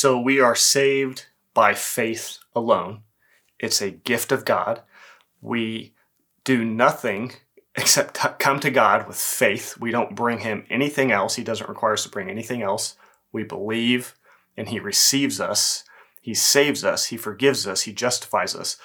So we are saved by faith alone. It's a gift of God. We do nothing except come to God with faith. We don't bring him anything else. He doesn't require us to bring anything else. We believe and he receives us. He saves us. He forgives us. He justifies us.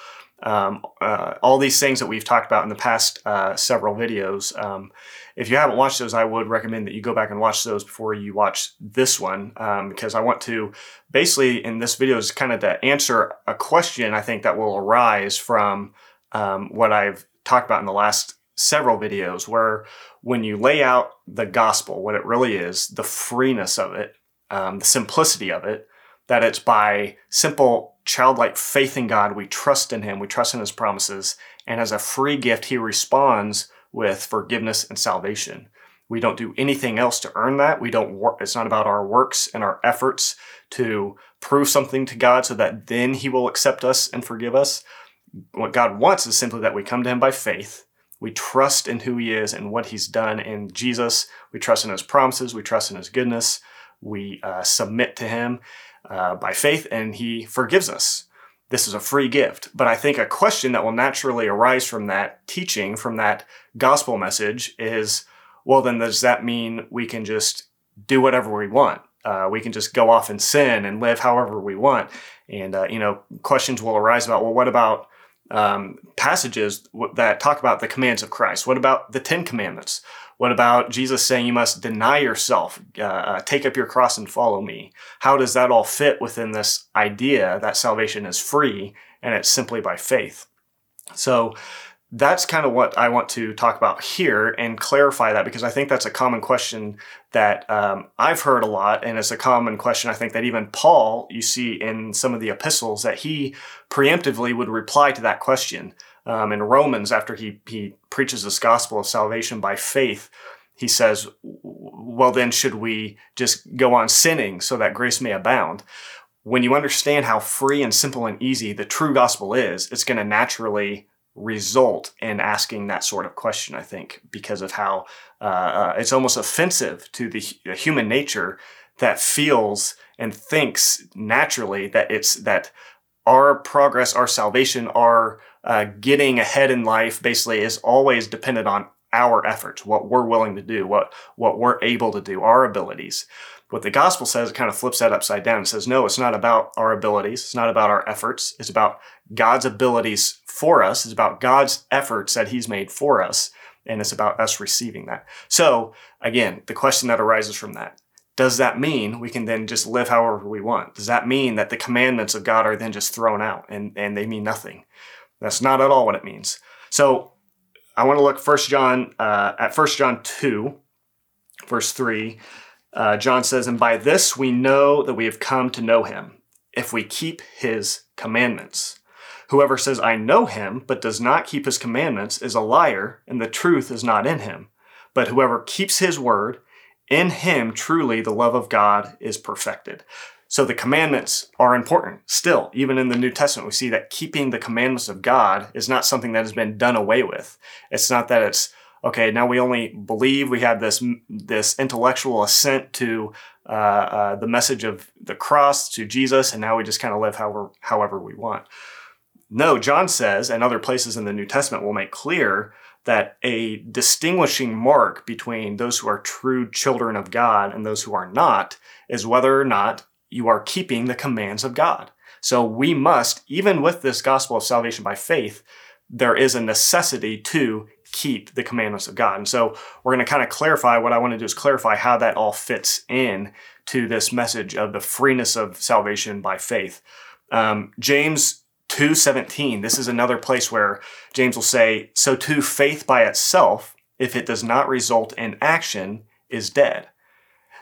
Um, uh, all these things that we've talked about in the past uh, several videos. Um, if you haven't watched those, I would recommend that you go back and watch those before you watch this one, um, because I want to basically in this video is kind of to answer a question I think that will arise from um, what I've talked about in the last several videos, where when you lay out the gospel, what it really is, the freeness of it, um, the simplicity of it, that it's by simple childlike faith in God, we trust in Him, we trust in His promises, and as a free gift, He responds with forgiveness and salvation. We don't do anything else to earn that. We don't work. It's not about our works and our efforts to prove something to God so that then He will accept us and forgive us. What God wants is simply that we come to Him by faith. We trust in who He is and what He's done in Jesus. We trust in His promises. We trust in His goodness. We uh, submit to Him uh, by faith, and He forgives us. This is a free gift. But I think a question that will naturally arise from that teaching, from that gospel message, is well, then does that mean we can just do whatever we want? Uh, we can just go off and sin and live however we want. And, uh, you know, questions will arise about, well, what about um, passages that talk about the commands of Christ? What about the Ten Commandments? What about Jesus saying you must deny yourself, uh, uh, take up your cross and follow me? How does that all fit within this idea that salvation is free and it's simply by faith? So that's kind of what I want to talk about here and clarify that because I think that's a common question that um, I've heard a lot, and it's a common question I think that even Paul, you see in some of the epistles, that he preemptively would reply to that question um, in Romans, after he, he preaches this gospel of salvation by faith, he says, Well, then, should we just go on sinning so that grace may abound? When you understand how free and simple and easy the true gospel is, it's going to naturally result in asking that sort of question, I think, because of how uh, uh, it's almost offensive to the human nature that feels and thinks naturally that it's that our progress, our salvation, our uh, getting ahead in life basically is always dependent on our efforts, what we're willing to do, what what we're able to do, our abilities. What the gospel says, it kind of flips that upside down and says, no, it's not about our abilities, it's not about our efforts, it's about God's abilities for us, it's about God's efforts that He's made for us, and it's about us receiving that. So again, the question that arises from that does that mean we can then just live however we want? Does that mean that the commandments of God are then just thrown out and, and they mean nothing? That's not at all what it means. So I want to look First John uh, at First John two, verse three. Uh, John says, "And by this we know that we have come to know Him, if we keep His commandments. Whoever says I know Him but does not keep His commandments is a liar, and the truth is not in him. But whoever keeps His word, in Him truly the love of God is perfected." So the commandments are important still. Even in the New Testament, we see that keeping the commandments of God is not something that has been done away with. It's not that it's okay. Now we only believe we have this this intellectual assent to uh, uh, the message of the cross to Jesus, and now we just kind of live however however we want. No, John says, and other places in the New Testament will make clear that a distinguishing mark between those who are true children of God and those who are not is whether or not you are keeping the commands of God. So we must, even with this gospel of salvation by faith, there is a necessity to keep the commandments of God. And so we're going to kind of clarify what I want to do is clarify how that all fits in to this message of the freeness of salvation by faith. Um, James 2:17 this is another place where James will say so too faith by itself if it does not result in action is dead.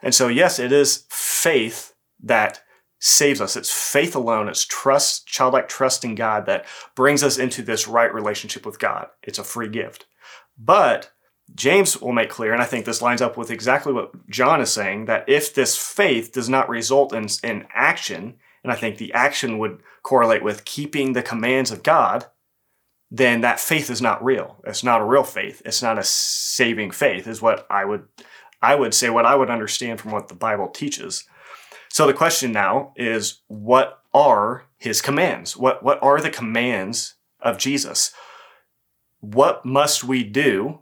And so yes it is faith that saves us. It's faith alone. It's trust, childlike trust in God that brings us into this right relationship with God. It's a free gift. But James will make clear, and I think this lines up with exactly what John is saying, that if this faith does not result in, in action, and I think the action would correlate with keeping the commands of God, then that faith is not real. It's not a real faith. It's not a saving faith, is what I would I would say what I would understand from what the Bible teaches. So the question now is what are his commands? What, what are the commands of Jesus? What must we do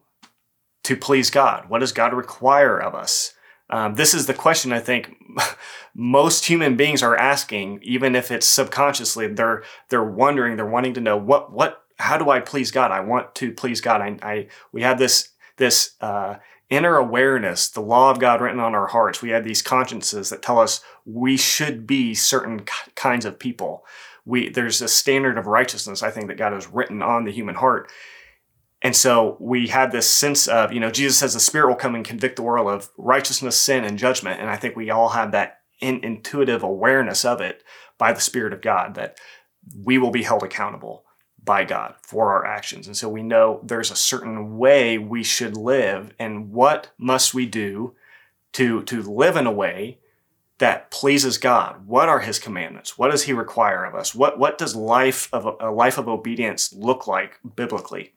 to please God? What does God require of us? Um, this is the question I think most human beings are asking, even if it's subconsciously. They're they're wondering, they're wanting to know what what how do I please God? I want to please God. I, I we have this this uh, inner awareness, the law of God written on our hearts. We have these consciences that tell us we should be certain kinds of people. We there's a standard of righteousness I think that God has written on the human heart, and so we have this sense of, you know, Jesus says the Spirit will come and convict the world of righteousness, sin, and judgment. And I think we all have that in, intuitive awareness of it by the Spirit of God that we will be held accountable by God for our actions. And so we know there's a certain way we should live and what must we do to, to live in a way that pleases God? What are his commandments? What does he require of us? What, what does life of a life of obedience look like biblically?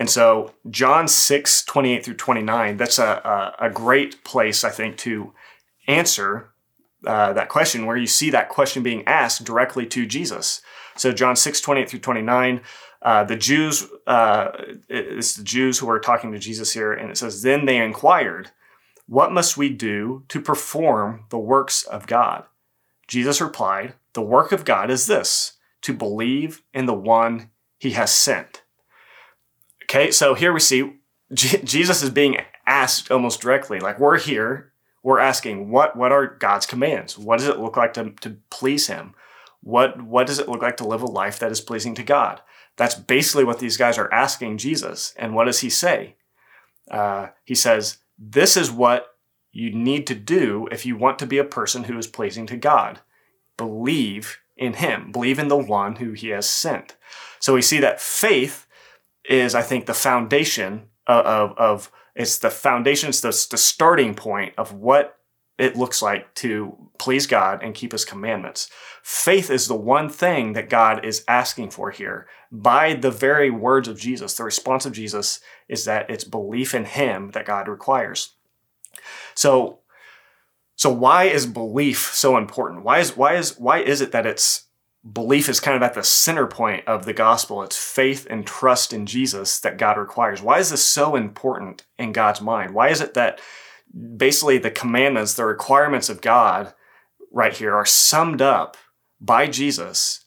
And so John 6, 28 through 29, that's a, a, a great place, I think, to answer uh, that question where you see that question being asked directly to Jesus. So John 6, 28 through 29, uh, the Jews, uh, it's the Jews who are talking to Jesus here, and it says, Then they inquired, What must we do to perform the works of God? Jesus replied, The work of God is this, to believe in the one he has sent. Okay, so here we see Jesus is being asked almost directly. Like we're here, we're asking what what are God's commands? What does it look like to, to please Him? What what does it look like to live a life that is pleasing to God? That's basically what these guys are asking Jesus. And what does He say? Uh, he says, "This is what you need to do if you want to be a person who is pleasing to God. Believe in Him. Believe in the one who He has sent." So we see that faith is I think the foundation of, of, of it's the foundation, it's the, the starting point of what it looks like to please God and keep his commandments. Faith is the one thing that God is asking for here. By the very words of Jesus, the response of Jesus is that it's belief in him that God requires. So so why is belief so important? Why is why is why is it that it's belief is kind of at the center point of the gospel. It's faith and trust in Jesus that God requires. Why is this so important in God's mind? Why is it that basically the commandments, the requirements of God right here are summed up by Jesus?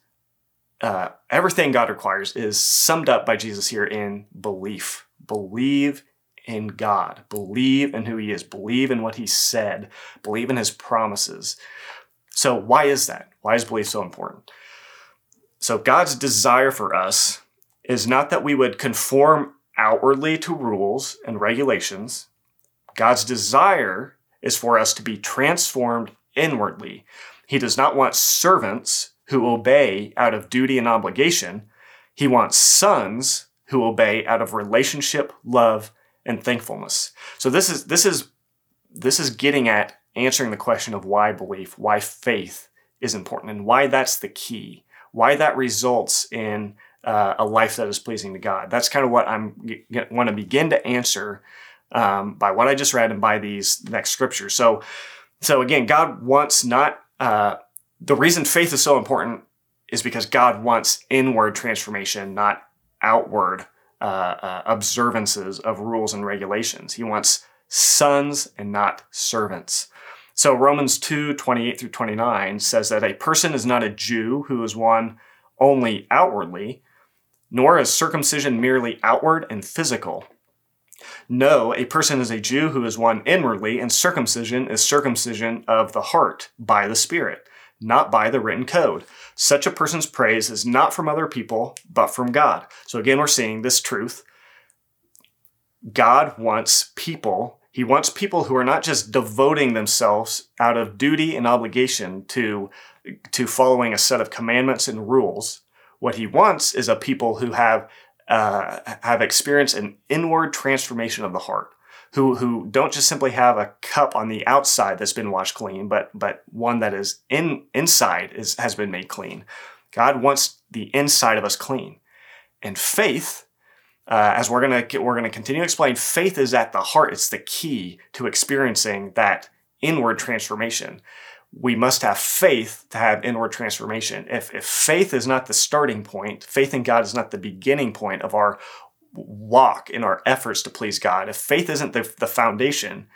Uh, everything God requires is summed up by Jesus here in belief. Believe in God. Believe in who He is. Believe in what He said. Believe in His promises. So, why is that? Why is belief so important? So God's desire for us is not that we would conform outwardly to rules and regulations. God's desire is for us to be transformed inwardly. He does not want servants who obey out of duty and obligation. He wants sons who obey out of relationship, love, and thankfulness. So this is this is this is getting at answering the question of why belief, why faith is important, and why that's the key why that results in uh, a life that is pleasing to God. That's kind of what I'm want to begin to answer um, by what I just read and by these next scriptures. So, so again, God wants not uh, the reason faith is so important is because God wants inward transformation, not outward uh, uh observances of rules and regulations. He wants sons and not servants. So Romans 2 28 through 29 says that a person is not a Jew who is one only outwardly, nor is circumcision merely outward and physical. No, a person is a Jew who is one inwardly, and circumcision is circumcision of the heart by the Spirit, not by the written code. Such a person's praise is not from other people, but from God. So again, we're seeing this truth. God wants people he wants people who are not just devoting themselves out of duty and obligation to, to following a set of commandments and rules. What he wants is a people who have, uh, have experienced an inward transformation of the heart, who, who don't just simply have a cup on the outside that's been washed clean, but, but one that is in, inside is, has been made clean. God wants the inside of us clean. And faith uh, as we're gonna we're gonna continue to explain, faith is at the heart. It's the key to experiencing that inward transformation. We must have faith to have inward transformation. If, if faith is not the starting point, faith in God is not the beginning point of our walk in our efforts to please God, if faith isn't the, the foundation,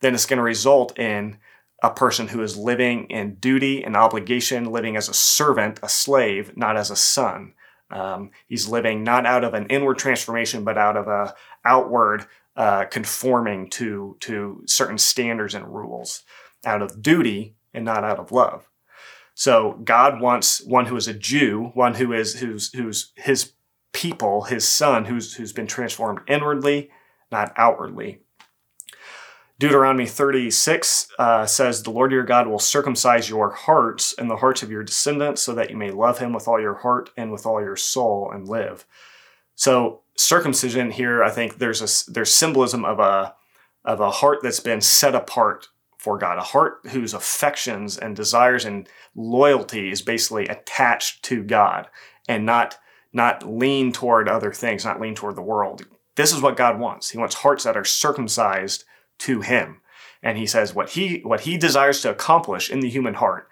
then it's going to result in a person who is living in duty and obligation, living as a servant, a slave, not as a son. Um, he's living not out of an inward transformation, but out of a outward uh, conforming to to certain standards and rules, out of duty and not out of love. So God wants one who is a Jew, one who is who's who's his people, his son, who's who's been transformed inwardly, not outwardly. Deuteronomy 36 uh, says, The Lord your God will circumcise your hearts and the hearts of your descendants so that you may love him with all your heart and with all your soul and live. So circumcision here, I think there's a there's symbolism of a of a heart that's been set apart for God, a heart whose affections and desires and loyalty is basically attached to God and not not lean toward other things, not lean toward the world. This is what God wants. He wants hearts that are circumcised to him. And he says what he what he desires to accomplish in the human heart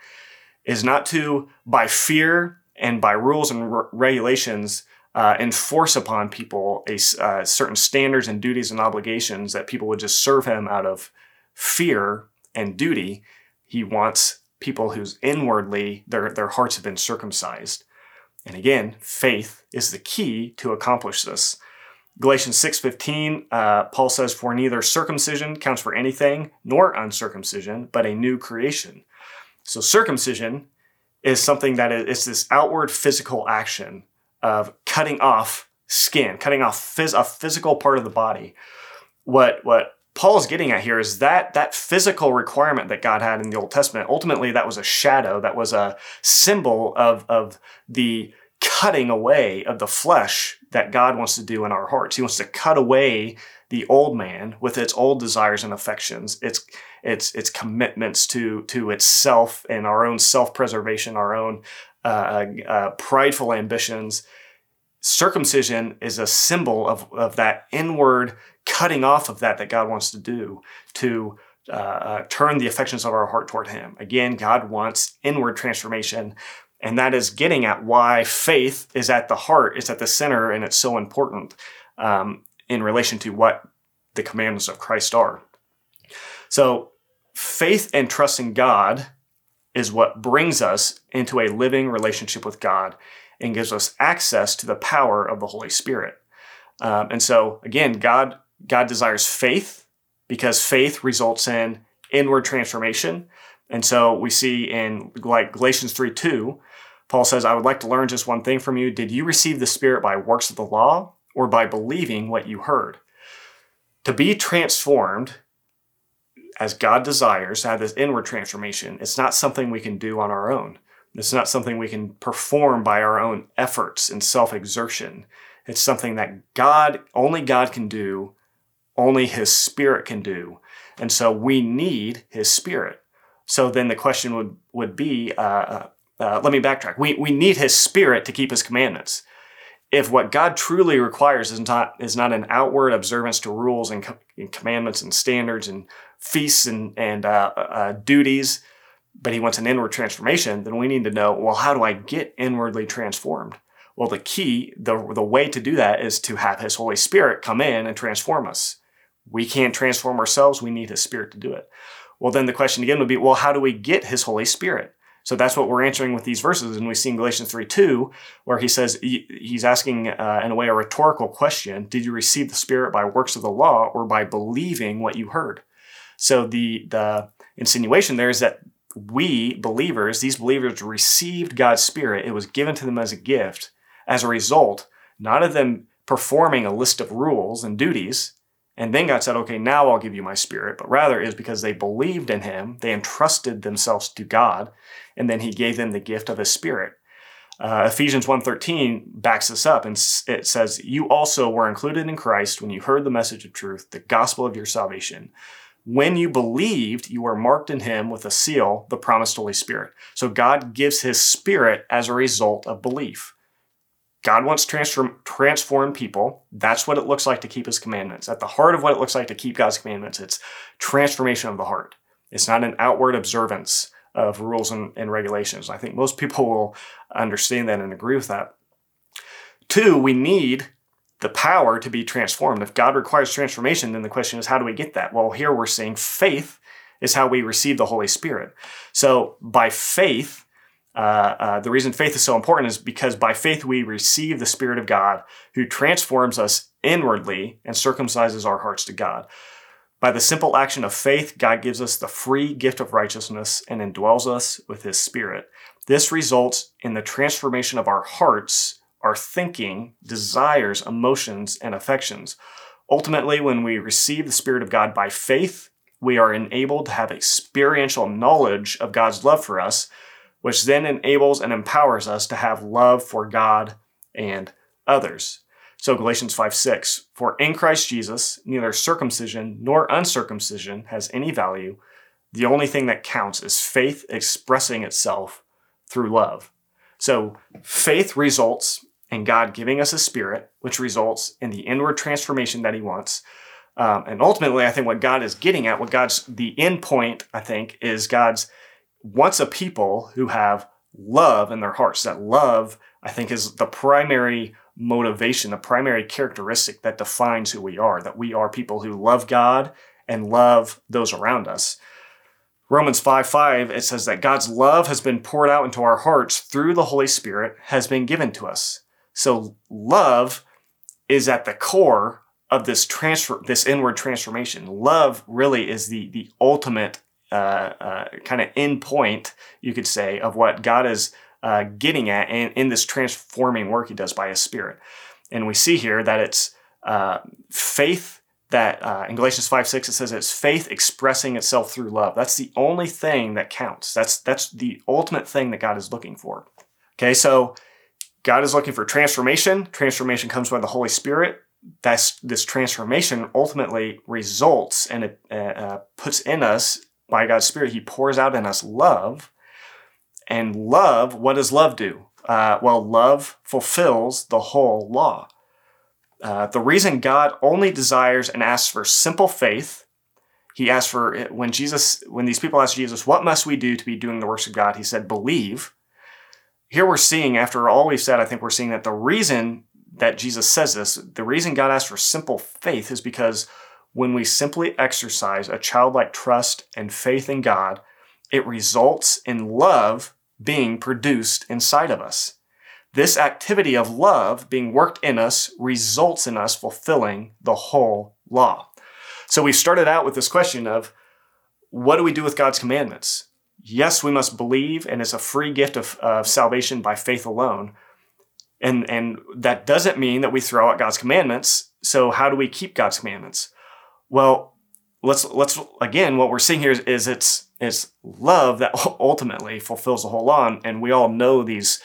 is not to by fear and by rules and re- regulations uh, enforce upon people a uh, certain standards and duties and obligations that people would just serve him out of fear and duty. He wants people whose inwardly their their hearts have been circumcised. And again, faith is the key to accomplish this. Galatians 6:15, uh, Paul says, "For neither circumcision counts for anything, nor uncircumcision, but a new creation." So circumcision is something that is this outward physical action of cutting off skin, cutting off phys- a physical part of the body. What what Paul's getting at here is that that physical requirement that God had in the Old Testament. Ultimately, that was a shadow. That was a symbol of of the cutting away of the flesh that God wants to do in our hearts. He wants to cut away the old man with its old desires and affections, its its its commitments to to itself and our own self preservation, our own uh, uh, prideful ambitions. Circumcision is a symbol of of that inward cutting off of that that God wants to do to uh, uh turn the affections of our heart toward Him. Again, God wants inward transformation and that is getting at why faith is at the heart, it's at the center, and it's so important um, in relation to what the commandments of Christ are. So, faith and trust in God is what brings us into a living relationship with God and gives us access to the power of the Holy Spirit. Um, and so, again, God God desires faith because faith results in inward transformation. And so we see in like Galatians 3 2, Paul says, I would like to learn just one thing from you. Did you receive the Spirit by works of the law or by believing what you heard? To be transformed as God desires, to have this inward transformation, it's not something we can do on our own. It's not something we can perform by our own efforts and self exertion. It's something that God, only God can do, only His Spirit can do. And so we need His Spirit. So then the question would, would be uh, uh uh, let me backtrack. We, we need his spirit to keep his commandments. If what God truly requires is not, is not an outward observance to rules and, co- and commandments and standards and feasts and, and uh, uh, duties, but he wants an inward transformation, then we need to know, well, how do I get inwardly transformed? Well, the key, the, the way to do that is to have his Holy Spirit come in and transform us. We can't transform ourselves. We need his spirit to do it. Well, then the question again would be, well, how do we get his Holy Spirit? So that's what we're answering with these verses. And we see in Galatians 3 2, where he says, he's asking, uh, in a way, a rhetorical question Did you receive the Spirit by works of the law or by believing what you heard? So the, the insinuation there is that we believers, these believers received God's Spirit. It was given to them as a gift as a result, not of them performing a list of rules and duties, and then God said, okay, now I'll give you my spirit, but rather is because they believed in him, they entrusted themselves to God, and then he gave them the gift of his spirit. Uh, Ephesians 1.13 backs this up and it says, You also were included in Christ when you heard the message of truth, the gospel of your salvation. When you believed, you were marked in him with a seal, the promised Holy Spirit. So God gives his spirit as a result of belief. God wants to transform, transform people. That's what it looks like to keep his commandments. At the heart of what it looks like to keep God's commandments, it's transformation of the heart. It's not an outward observance of rules and, and regulations. I think most people will understand that and agree with that. Two, we need the power to be transformed. If God requires transformation, then the question is, how do we get that? Well, here we're seeing faith is how we receive the Holy Spirit. So by faith, uh, uh, the reason faith is so important is because by faith we receive the Spirit of God who transforms us inwardly and circumcises our hearts to God. By the simple action of faith, God gives us the free gift of righteousness and indwells us with His Spirit. This results in the transformation of our hearts, our thinking, desires, emotions, and affections. Ultimately, when we receive the Spirit of God by faith, we are enabled to have experiential knowledge of God's love for us, which then enables and empowers us to have love for God and others. So Galatians 5 6, for in Christ Jesus, neither circumcision nor uncircumcision has any value. The only thing that counts is faith expressing itself through love. So faith results in God giving us a spirit, which results in the inward transformation that he wants. Um, and ultimately, I think what God is getting at, what God's the end point, I think, is God's wants a people who have love in their hearts. That love, I think, is the primary motivation, the primary characteristic that defines who we are, that we are people who love God and love those around us. Romans 5 5, it says that God's love has been poured out into our hearts through the Holy Spirit, has been given to us. So, love is at the core of this transfer, this inward transformation. Love really is the, the ultimate uh, uh, kind of end point, you could say, of what God is uh, getting at in, in, this transforming work he does by his spirit. And we see here that it's uh, faith that uh, in Galatians 5 6, it says it's faith expressing itself through love. That's the only thing that counts. That's, that's the ultimate thing that God is looking for. Okay, so God is looking for transformation. Transformation comes by the Holy Spirit. That's this transformation ultimately results and it uh, uh puts in us by God's Spirit. He pours out in us love and love, what does love do? Uh, well, love fulfills the whole law. Uh, the reason God only desires and asks for simple faith, he asked for when Jesus, when these people asked Jesus, what must we do to be doing the works of God? He said, believe. Here we're seeing, after all we've said, I think we're seeing that the reason that Jesus says this, the reason God asks for simple faith is because when we simply exercise a childlike trust and faith in God, it results in love being produced inside of us. This activity of love being worked in us results in us fulfilling the whole law. So we started out with this question of what do we do with God's commandments? Yes, we must believe, and it's a free gift of, of salvation by faith alone. And, and that doesn't mean that we throw out God's commandments. So how do we keep God's commandments? Well, let's let's again what we're seeing here is, is it's it's love that ultimately fulfills the whole law. And we all know these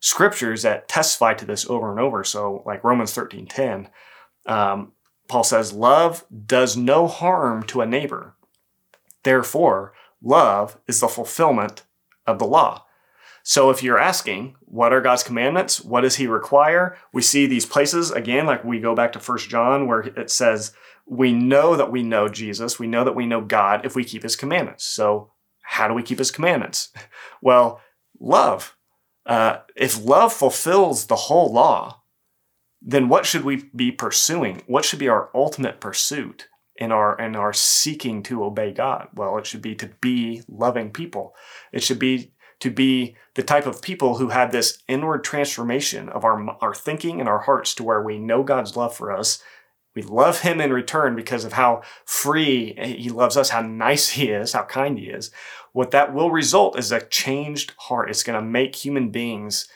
scriptures that testify to this over and over. So, like Romans 13 10, um, Paul says, Love does no harm to a neighbor. Therefore, love is the fulfillment of the law. So, if you're asking, what are God's commandments? What does He require? We see these places again, like we go back to First John, where it says, we know that we know Jesus. We know that we know God if we keep his commandments. So, how do we keep his commandments? Well, love. Uh, if love fulfills the whole law, then what should we be pursuing? What should be our ultimate pursuit in our in our seeking to obey God? Well, it should be to be loving people. It should be to be the type of people who have this inward transformation of our our thinking and our hearts to where we know God's love for us we love him in return because of how free he loves us, how nice he is, how kind he is. What that will result is a changed heart. It's going to make human beings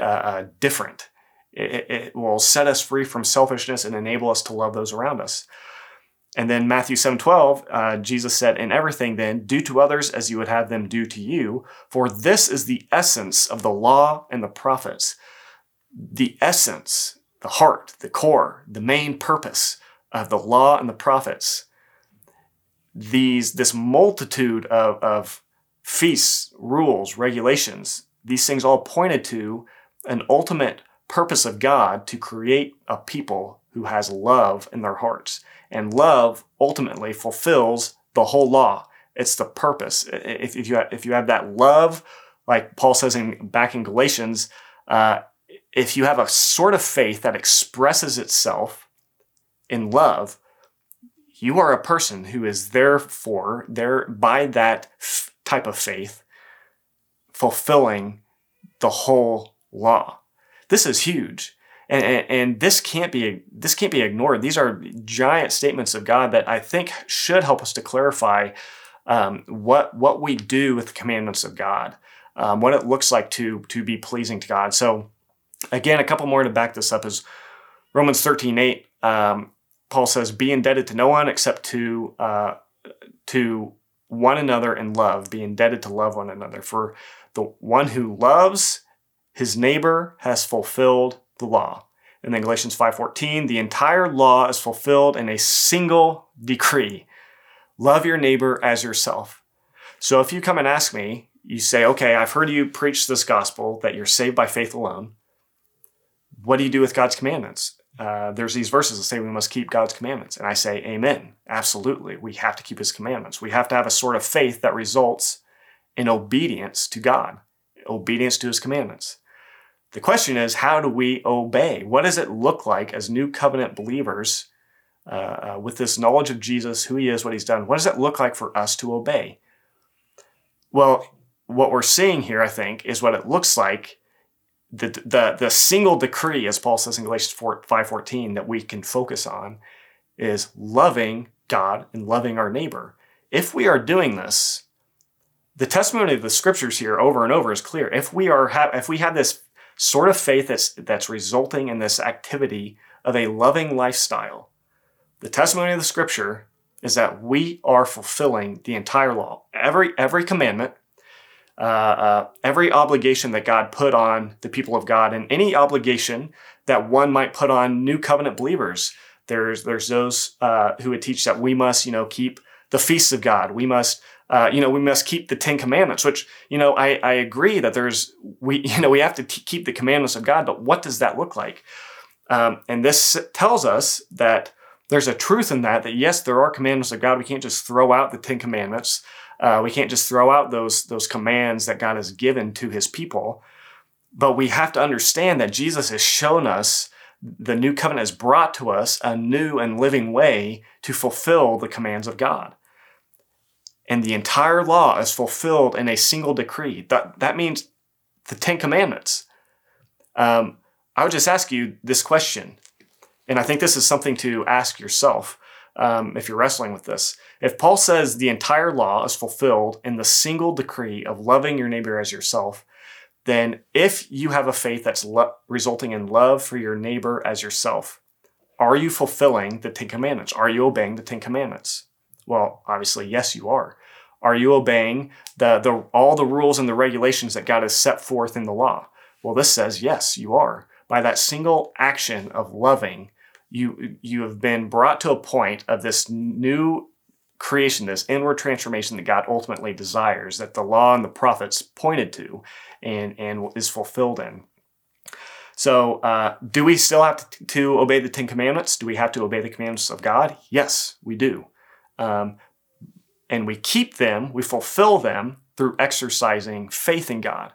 uh, uh, different. It, it, will set us free from selfishness and enable us to love those around us. And then Matthew 7 12, uh, Jesus said, In everything then, do to others as you would have them do to you, for this is the essence of the law and the prophets. The essence the heart, the core, the main purpose of the law and the prophets. These, this multitude of, of feasts, rules, regulations, these things all pointed to an ultimate purpose of God to create a people who has love in their hearts. And love ultimately fulfills the whole law. It's the purpose. If, if you have, if you have that love, like Paul says in back in Galatians, uh, if you have a sort of faith that expresses itself in love, you are a person who is therefore there by that f- type of faith fulfilling the whole law. This is huge. And, and, this can't be this can't be ignored. These are giant statements of God that I think should help us to clarify um, what what we do with the commandments of God, um, what it looks like to to be pleasing to God. So, again, a couple more to back this up is Romans thirteen eight. Um, Paul says, "Be indebted to no one except to uh, to one another in love. Be indebted to love one another. For the one who loves his neighbor has fulfilled the law." And then Galatians 5:14, the entire law is fulfilled in a single decree. Love your neighbor as yourself. So if you come and ask me, you say, "Okay, I've heard you preach this gospel that you're saved by faith alone. What do you do with God's commandments?" Uh, there's these verses that say we must keep God's commandments. And I say, Amen. Absolutely. We have to keep his commandments. We have to have a sort of faith that results in obedience to God, obedience to his commandments. The question is, how do we obey? What does it look like as new covenant believers uh, uh, with this knowledge of Jesus, who he is, what he's done? What does it look like for us to obey? Well, what we're seeing here, I think, is what it looks like the, the, the single decree, as Paul says in Galatians 4, 5.14, that we can focus on is loving God and loving our neighbor. If we are doing this, the testimony of the scriptures here over and over is clear. If we are if we have this sort of faith that's that's resulting in this activity of a loving lifestyle, the testimony of the scripture is that we are fulfilling the entire law. Every every commandment, uh, uh, every obligation that God put on the people of God, and any obligation that one might put on new covenant believers. There's there's those uh, who would teach that we must you know keep the feasts of God. We must uh, you know we must keep the Ten Commandments. Which you know I I agree that there's we you know we have to t- keep the commandments of God. But what does that look like? Um, and this tells us that there's a truth in that that yes there are commandments of God. We can't just throw out the Ten Commandments. Uh, we can't just throw out those, those commands that God has given to his people. But we have to understand that Jesus has shown us, the new covenant has brought to us a new and living way to fulfill the commands of God. And the entire law is fulfilled in a single decree. That, that means the Ten Commandments. Um, I would just ask you this question, and I think this is something to ask yourself um, if you're wrestling with this. If Paul says the entire law is fulfilled in the single decree of loving your neighbor as yourself, then if you have a faith that's lo- resulting in love for your neighbor as yourself, are you fulfilling the Ten Commandments? Are you obeying the Ten Commandments? Well, obviously, yes, you are. Are you obeying the, the, all the rules and the regulations that God has set forth in the law? Well, this says, yes, you are. By that single action of loving, you you have been brought to a point of this new creation, this inward transformation that God ultimately desires, that the law and the prophets pointed to and, and is fulfilled in. So, uh, do we still have to, to, obey the Ten Commandments? Do we have to obey the commandments of God? Yes, we do. Um, and we keep them, we fulfill them through exercising faith in God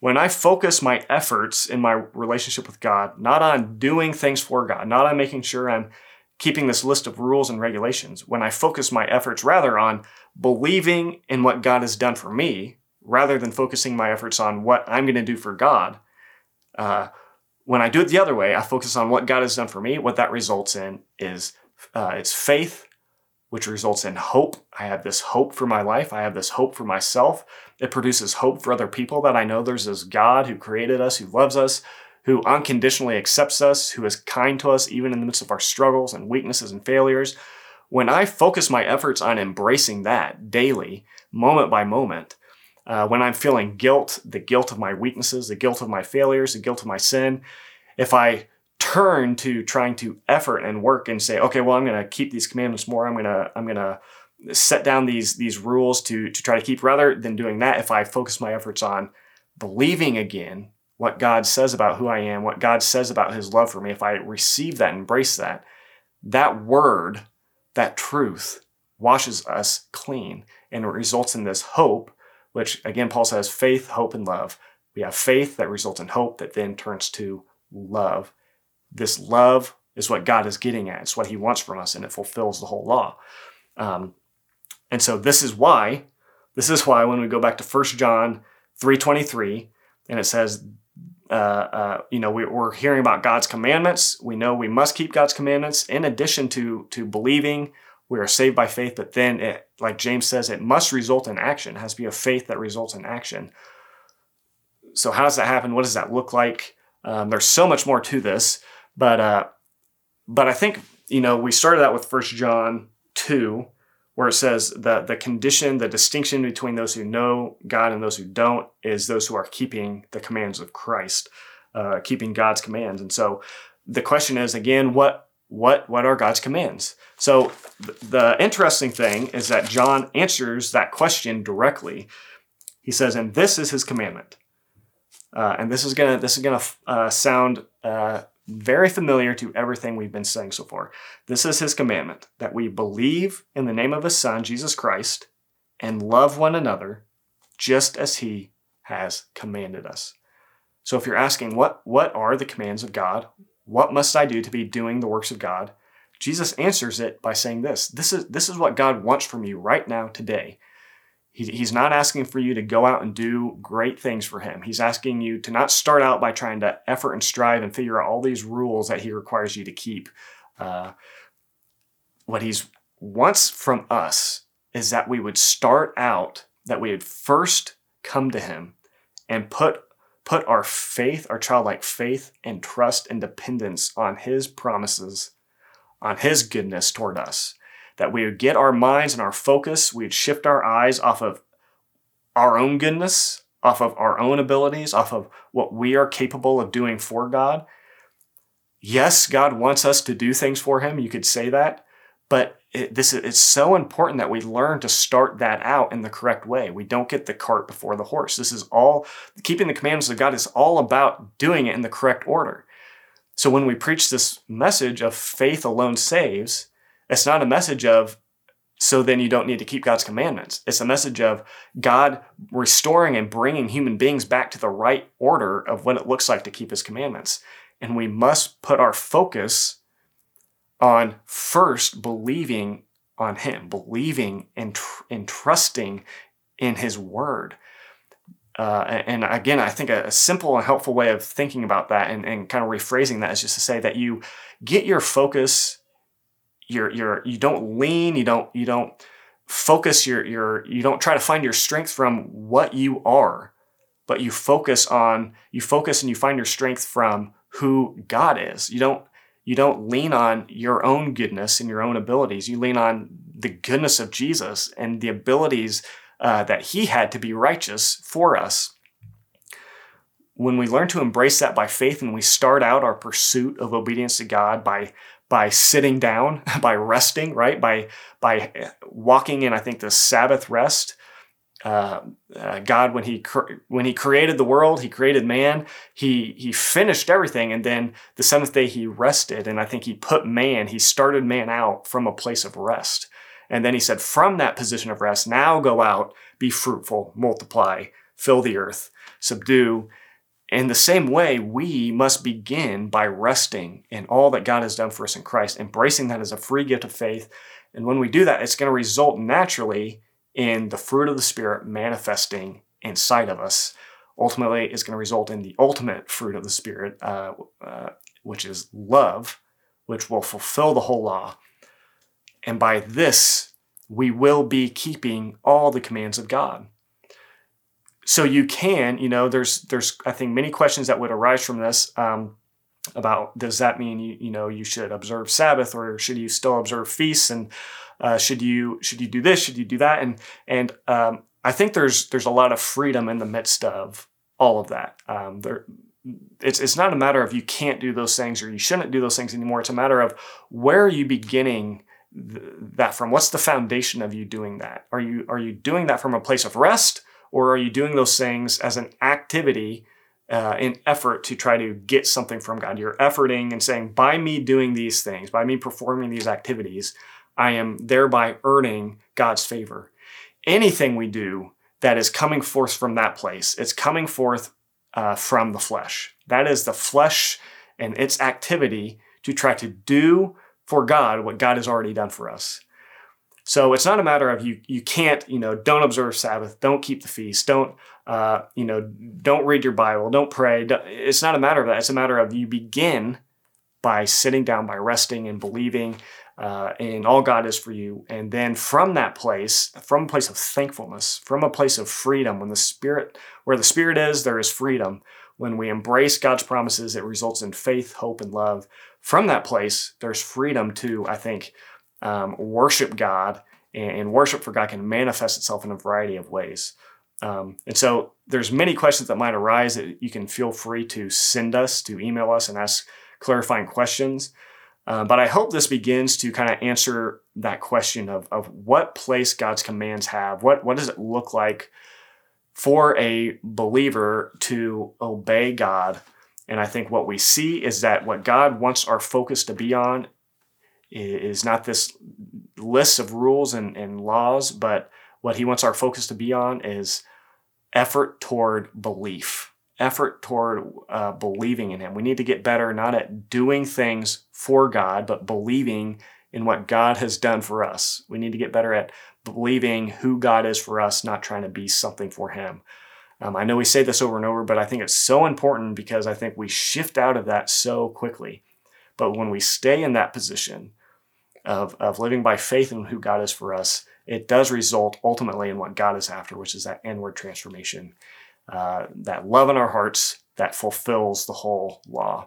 when I focus my efforts in my relationship with God, not on doing things for God, not on making sure I'm keeping this list of rules and regulations, when I focus my efforts rather on believing in what God has done for me, rather than focusing my efforts on what I'm going to do for God, uh, when I do it the other way, I focus on what God has done for me. What that results in is uh, it's faith, which results in hope. I have this hope for my life. I have this hope for myself. It produces hope for other people that I know there's this God who created us, who loves us, who unconditionally accepts us, who is kind to us even in the midst of our struggles and weaknesses and failures. When I focus my efforts on embracing that daily, moment by moment, uh, when I'm feeling guilt, the guilt of my weaknesses, the guilt of my failures, the guilt of my sin, if I turn to trying to effort and work and say, okay, well, I'm going to keep these commandments more. I'm going to, I'm going to set down these these rules to to try to keep rather than doing that if i focus my efforts on believing again what god says about who i am what god says about his love for me if i receive that embrace that that word that truth washes us clean and it results in this hope, which again, Paul says faith, hope, and love. We have faith that results in hope that then turns to love. This love is what God is getting at. It's what he wants from us and it fulfills the whole law. Um, and so this is why, this is why when we go back to 1 John 3.23 and it says, uh, uh, you know, we, are hearing about God's commandments. We know we must keep God's commandments in addition to, to believing we are saved by faith, but then it, like James says, it must result in action. It has to be a faith that results in action. So how does that happen? What does that look like? Um, there's so much more to this, but uh, but I think you know we started out with First John two, where it says the the condition, the distinction between those who know God and those who don't is those who are keeping the commands of Christ, uh, keeping God's commands. And so the question is again, what what what are God's commands? So th- the interesting thing is that John answers that question directly. He says, "And this is His commandment." Uh, and this is gonna this is gonna uh, sound uh, very familiar to everything we've been saying so far. This is His commandment that we believe in the name of His Son Jesus Christ and love one another, just as He has commanded us. So if you're asking what what are the commands of God, what must I do to be doing the works of God? Jesus answers it by saying this. This is, this is what God wants from you right now, today. He, he's not asking for you to go out and do great things for him. He's asking you to not start out by trying to effort and strive and figure out all these rules that he requires you to keep. Uh, what he wants from us is that we would start out, that we would first come to him and put put our faith, our childlike faith and trust and dependence on His promises, on His goodness toward us. That we would get our minds and our focus, we'd shift our eyes off of our own goodness, off of our own abilities, off of what we are capable of doing for God. Yes, God wants us to do things for Him. You could say that. But it, this it's so important that we learn to start that out in the correct way. We don't get the cart before the horse. This is all keeping the commandments of God is all about doing it in the correct order. So when we preach this message of faith alone saves, it's not a message of so then you don't need to keep God's commandments. It's a message of God restoring and bringing human beings back to the right order of what it looks like to keep his commandments. And we must put our focus on first believing on Him, believing and, tr- and trusting in His Word. Uh, and again, I think a, simple and helpful way of thinking about that and, and kind of rephrasing that is just to say that you get your focus, you're, you're, you don't lean, you don't, you don't focus your, your, you don't try to find your strength from what you are, but you focus on, you focus and you find your strength from who God is. You don't you don't lean on your own goodness and your own abilities. You lean on the goodness of Jesus and the abilities uh, that he had to be righteous for us. When we learn to embrace that by faith and we start out our pursuit of obedience to God by by sitting down, by resting, right? By by walking in, I think, the Sabbath rest, uh, uh, God when he when he created the world, he created man. He he finished everything, and then the seventh day he rested. And I think he put man. He started man out from a place of rest, and then he said, from that position of rest, now go out, be fruitful, multiply, fill the earth, subdue. In the same way, we must begin by resting in all that God has done for us in Christ, embracing that as a free gift of faith. And when we do that, it's going to result naturally in the fruit of the Spirit manifesting inside of us. Ultimately, it's going to result in the ultimate fruit of the Spirit, uh, uh, which is love, which will fulfill the whole law. And by this, we will be keeping all the commands of God. So you can, you know, there's, there's, I think, many questions that would arise from this. Um, about does that mean you you know you should observe Sabbath or should you still observe feasts and uh, should you should you do this? Should you do that? And and um, I think there's there's a lot of freedom in the midst of all of that. Um, there, it's it's not a matter of you can't do those things or you shouldn't do those things anymore. It's a matter of where are you beginning th- that from? What's the foundation of you doing that? Are you are you doing that from a place of rest, or are you doing those things as an activity? Uh, in effort to try to get something from God. You're efforting and saying, by me doing these things, by me performing these activities, I am thereby earning God's favor. Anything we do that is coming forth from that place, it's coming forth uh, from the flesh. That is the flesh and its activity to try to do for God what God has already done for us. So it's not a matter of you you can't you know don't observe Sabbath, don't keep the feast, don't uh, you know don't read your Bible, don't pray. It's not a matter of that. It's a matter of you begin by sitting down, by resting and believing uh, in all God is for you, and then from that place, from a place of thankfulness, from a place of freedom, when the Spirit where the Spirit is, there is freedom. When we embrace God's promises, it results in faith, hope, and love. From that place, there's freedom to, I think, um, worship God, and, worship for God can manifest itself in a variety of ways. Um, and so there's many questions that might arise that you can feel free to send us, to email us and ask clarifying questions. Uh, but I hope this begins to kind of answer that question of, of what place God's commands have. What, what does it look like for a believer to obey God. And I think what we see is that what God wants our focus to be on is not this list of rules and, and laws, but what he wants our focus to be on is effort toward belief, effort toward uh, believing in him. We need to get better not at doing things for God, but believing in what God has done for us. We need to get better at believing who God is for us, not trying to be something for Him. Um, I know we say this over and over, but I think it's so important because I think we shift out of that so quickly. But when we stay in that position of, of living by faith in who God is for us, it does result ultimately in what God is after, which is that inward transformation, uh, that love in our hearts that fulfills the whole law.